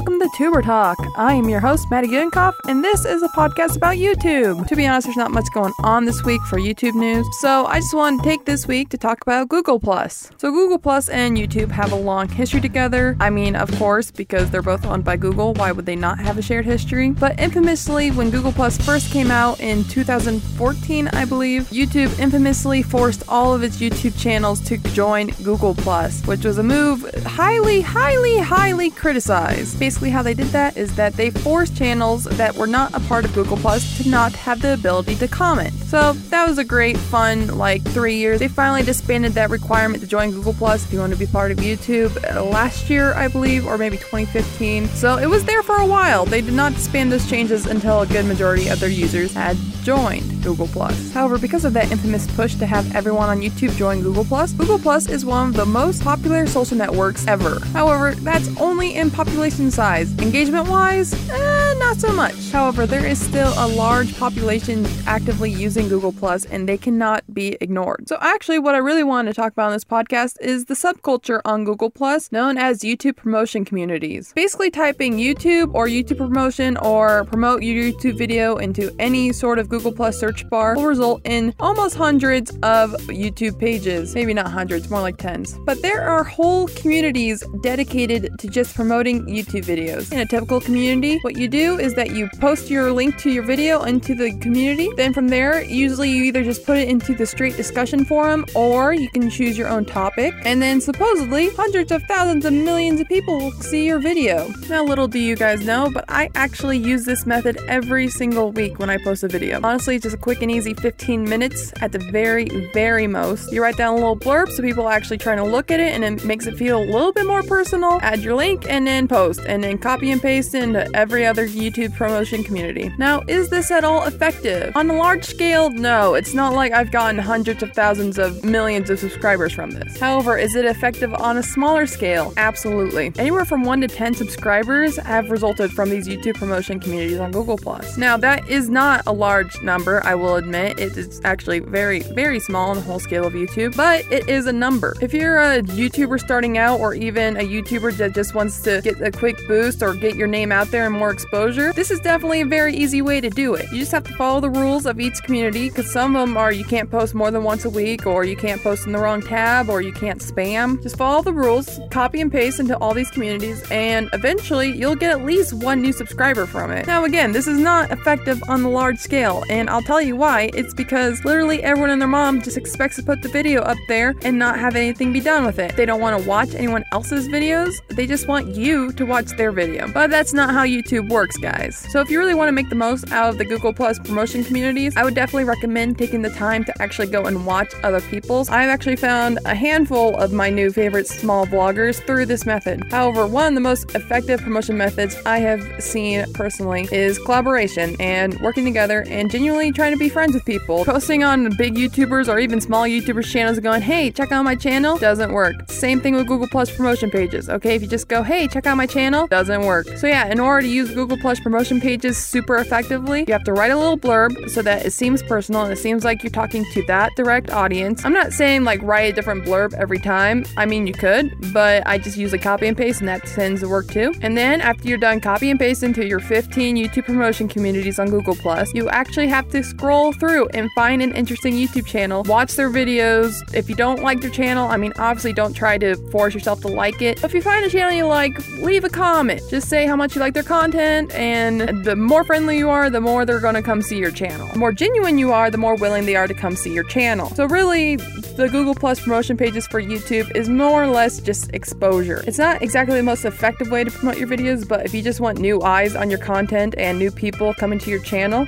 welcome to Tuber Talk. I am your host, Maddie Gudenkoff, and this is a podcast about YouTube. To be honest, there's not much going on this week for YouTube news, so I just wanted to take this week to talk about Google Plus. So Google Plus and YouTube have a long history together. I mean, of course, because they're both owned by Google, why would they not have a shared history? But infamously, when Google Plus first came out in 2014, I believe, YouTube infamously forced all of its YouTube channels to join Google Plus, which was a move highly, highly, highly criticized. Basically, how they did that is that they forced channels that were not a part of Google Plus to not have the ability to comment. So that was a great, fun, like three years. They finally disbanded that requirement to join Google Plus if you want to be part of YouTube uh, last year, I believe, or maybe 2015. So it was there for a while. They did not disband those changes until a good majority of their users had joined Google Plus. However, because of that infamous push to have everyone on YouTube join Google Plus, Google Plus is one of the most popular social networks ever. However, that's only in population size. Engagement wise, eh, not so much. However, there is still a large population actively using Google Plus and they cannot be ignored. So actually what I really wanted to talk about in this podcast is the subculture on Google Plus known as YouTube promotion communities. Basically typing YouTube or YouTube promotion or promote your YouTube video into any sort of Google Plus search bar will result in almost hundreds of YouTube pages. Maybe not hundreds, more like tens. But there are whole communities dedicated to just promoting YouTube videos. In a typical community, what you do is that you post your link to your video into the community. Then from there, usually you either just put it into the straight discussion forum or you can choose your own topic. And then supposedly hundreds of thousands of millions of people will see your video. Now, little do you guys know, but I actually use this method every single week when I post a video. Honestly, it's just a quick and easy 15 minutes at the very, very most. You write down a little blurb so people are actually trying to look at it and it makes it feel a little bit more personal. Add your link and then post and then copy and paste into every other YouTube promotion community. Now, is this at all effective? On a large scale, no. It's not like I've gotten hundreds of thousands of millions of subscribers from this. However, is it effective on a smaller scale? Absolutely. Anywhere from 1 to 10 subscribers have resulted from these YouTube promotion communities on Google+. Now, that is not a large number, I will admit. It is actually very, very small on the whole scale of YouTube, but it is a number. If you're a YouTuber starting out or even a YouTuber that just wants to get a quick boost or get your name out there and more exposure, this is definitely a very easy way to do it. You just have to follow the rules of each community because some of them are you can't post more than once a week or you can't post in the wrong tab or you can't spam. Just follow the rules, copy and paste into all these communities, and eventually you'll get at least one new subscriber from it. Now, again, this is not effective on the large scale, and I'll tell you why. It's because literally everyone and their mom just expects to put the video up there and not have anything be done with it. They don't want to watch anyone else's videos, they just want you to watch their video. But that's not how YouTube works, guys. So if you really want to make the most out of the Google Plus promotion communities, I would definitely recommend taking the time to actually go and watch other people's. I've actually found a handful of my new favorite small vloggers through this method. However, one of the most effective promotion methods I have seen personally is collaboration and working together and genuinely trying to be friends with people. Posting on big YouTubers or even small YouTubers channels going, hey, check out my channel, doesn't work. Same thing with Google Plus promotion pages. Okay, if you just go, hey, check out my channel, doesn't work. So yeah, in order to use Google Plus promotion pages super effectively, you have to write a little blurb so that it seems personal and it seems like you're talking to that direct audience. I'm not saying like write a different blurb every time. I mean, you could, but I just use a copy and paste and that tends to work too. And then after you're done copy and paste into your 15 YouTube promotion communities on Google Plus, you actually have to scroll through and find an interesting YouTube channel, watch their videos. If you don't like their channel, I mean, obviously don't try to force yourself to like it. But if you find a channel you like, leave a comment. Just say how much you like their content, and the more friendly you are, the more they're gonna come see your channel. More genuine you are, the more willing they are to come see your channel. So really, the Google Plus promotion pages for YouTube is more or less just exposure. It's not exactly the most effective way to promote your videos, but if you just want new eyes on your content and new people coming to your channel,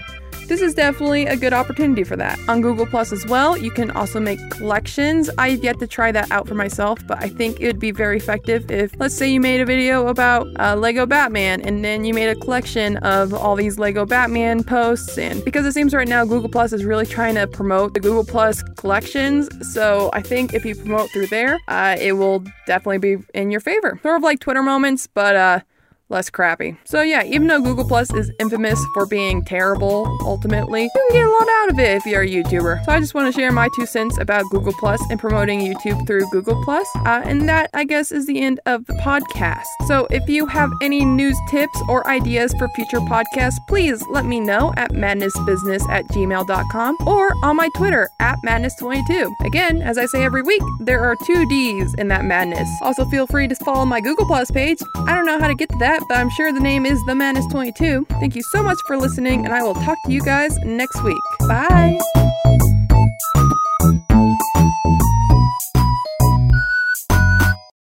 this is definitely a good opportunity for that. On Google Plus as well, you can also make collections. I've yet to try that out for myself, but I think it would be very effective if, let's say, you made a video about uh, Lego Batman and then you made a collection of all these Lego Batman posts. And because it seems right now Google Plus is really trying to promote the Google Plus collections, so I think if you promote through there, uh, it will definitely be in your favor. Sort of like Twitter moments, but uh, less crappy. So yeah, even though Google Plus is infamous for being terrible, ultimately, you can get a lot out of it if you're a YouTuber. So I just want to share my two cents about Google Plus and promoting YouTube through Google Plus. Uh, and that, I guess, is the end of the podcast. So if you have any news tips or ideas for future podcasts, please let me know at madnessbusiness at gmail.com or on my Twitter at madness22. Again, as I say every week, there are two D's in that madness. Also, feel free to follow my Google Plus page. I don't know how to get to that, I'm sure the name is The Madness22. Thank you so much for listening, and I will talk to you guys next week. Bye.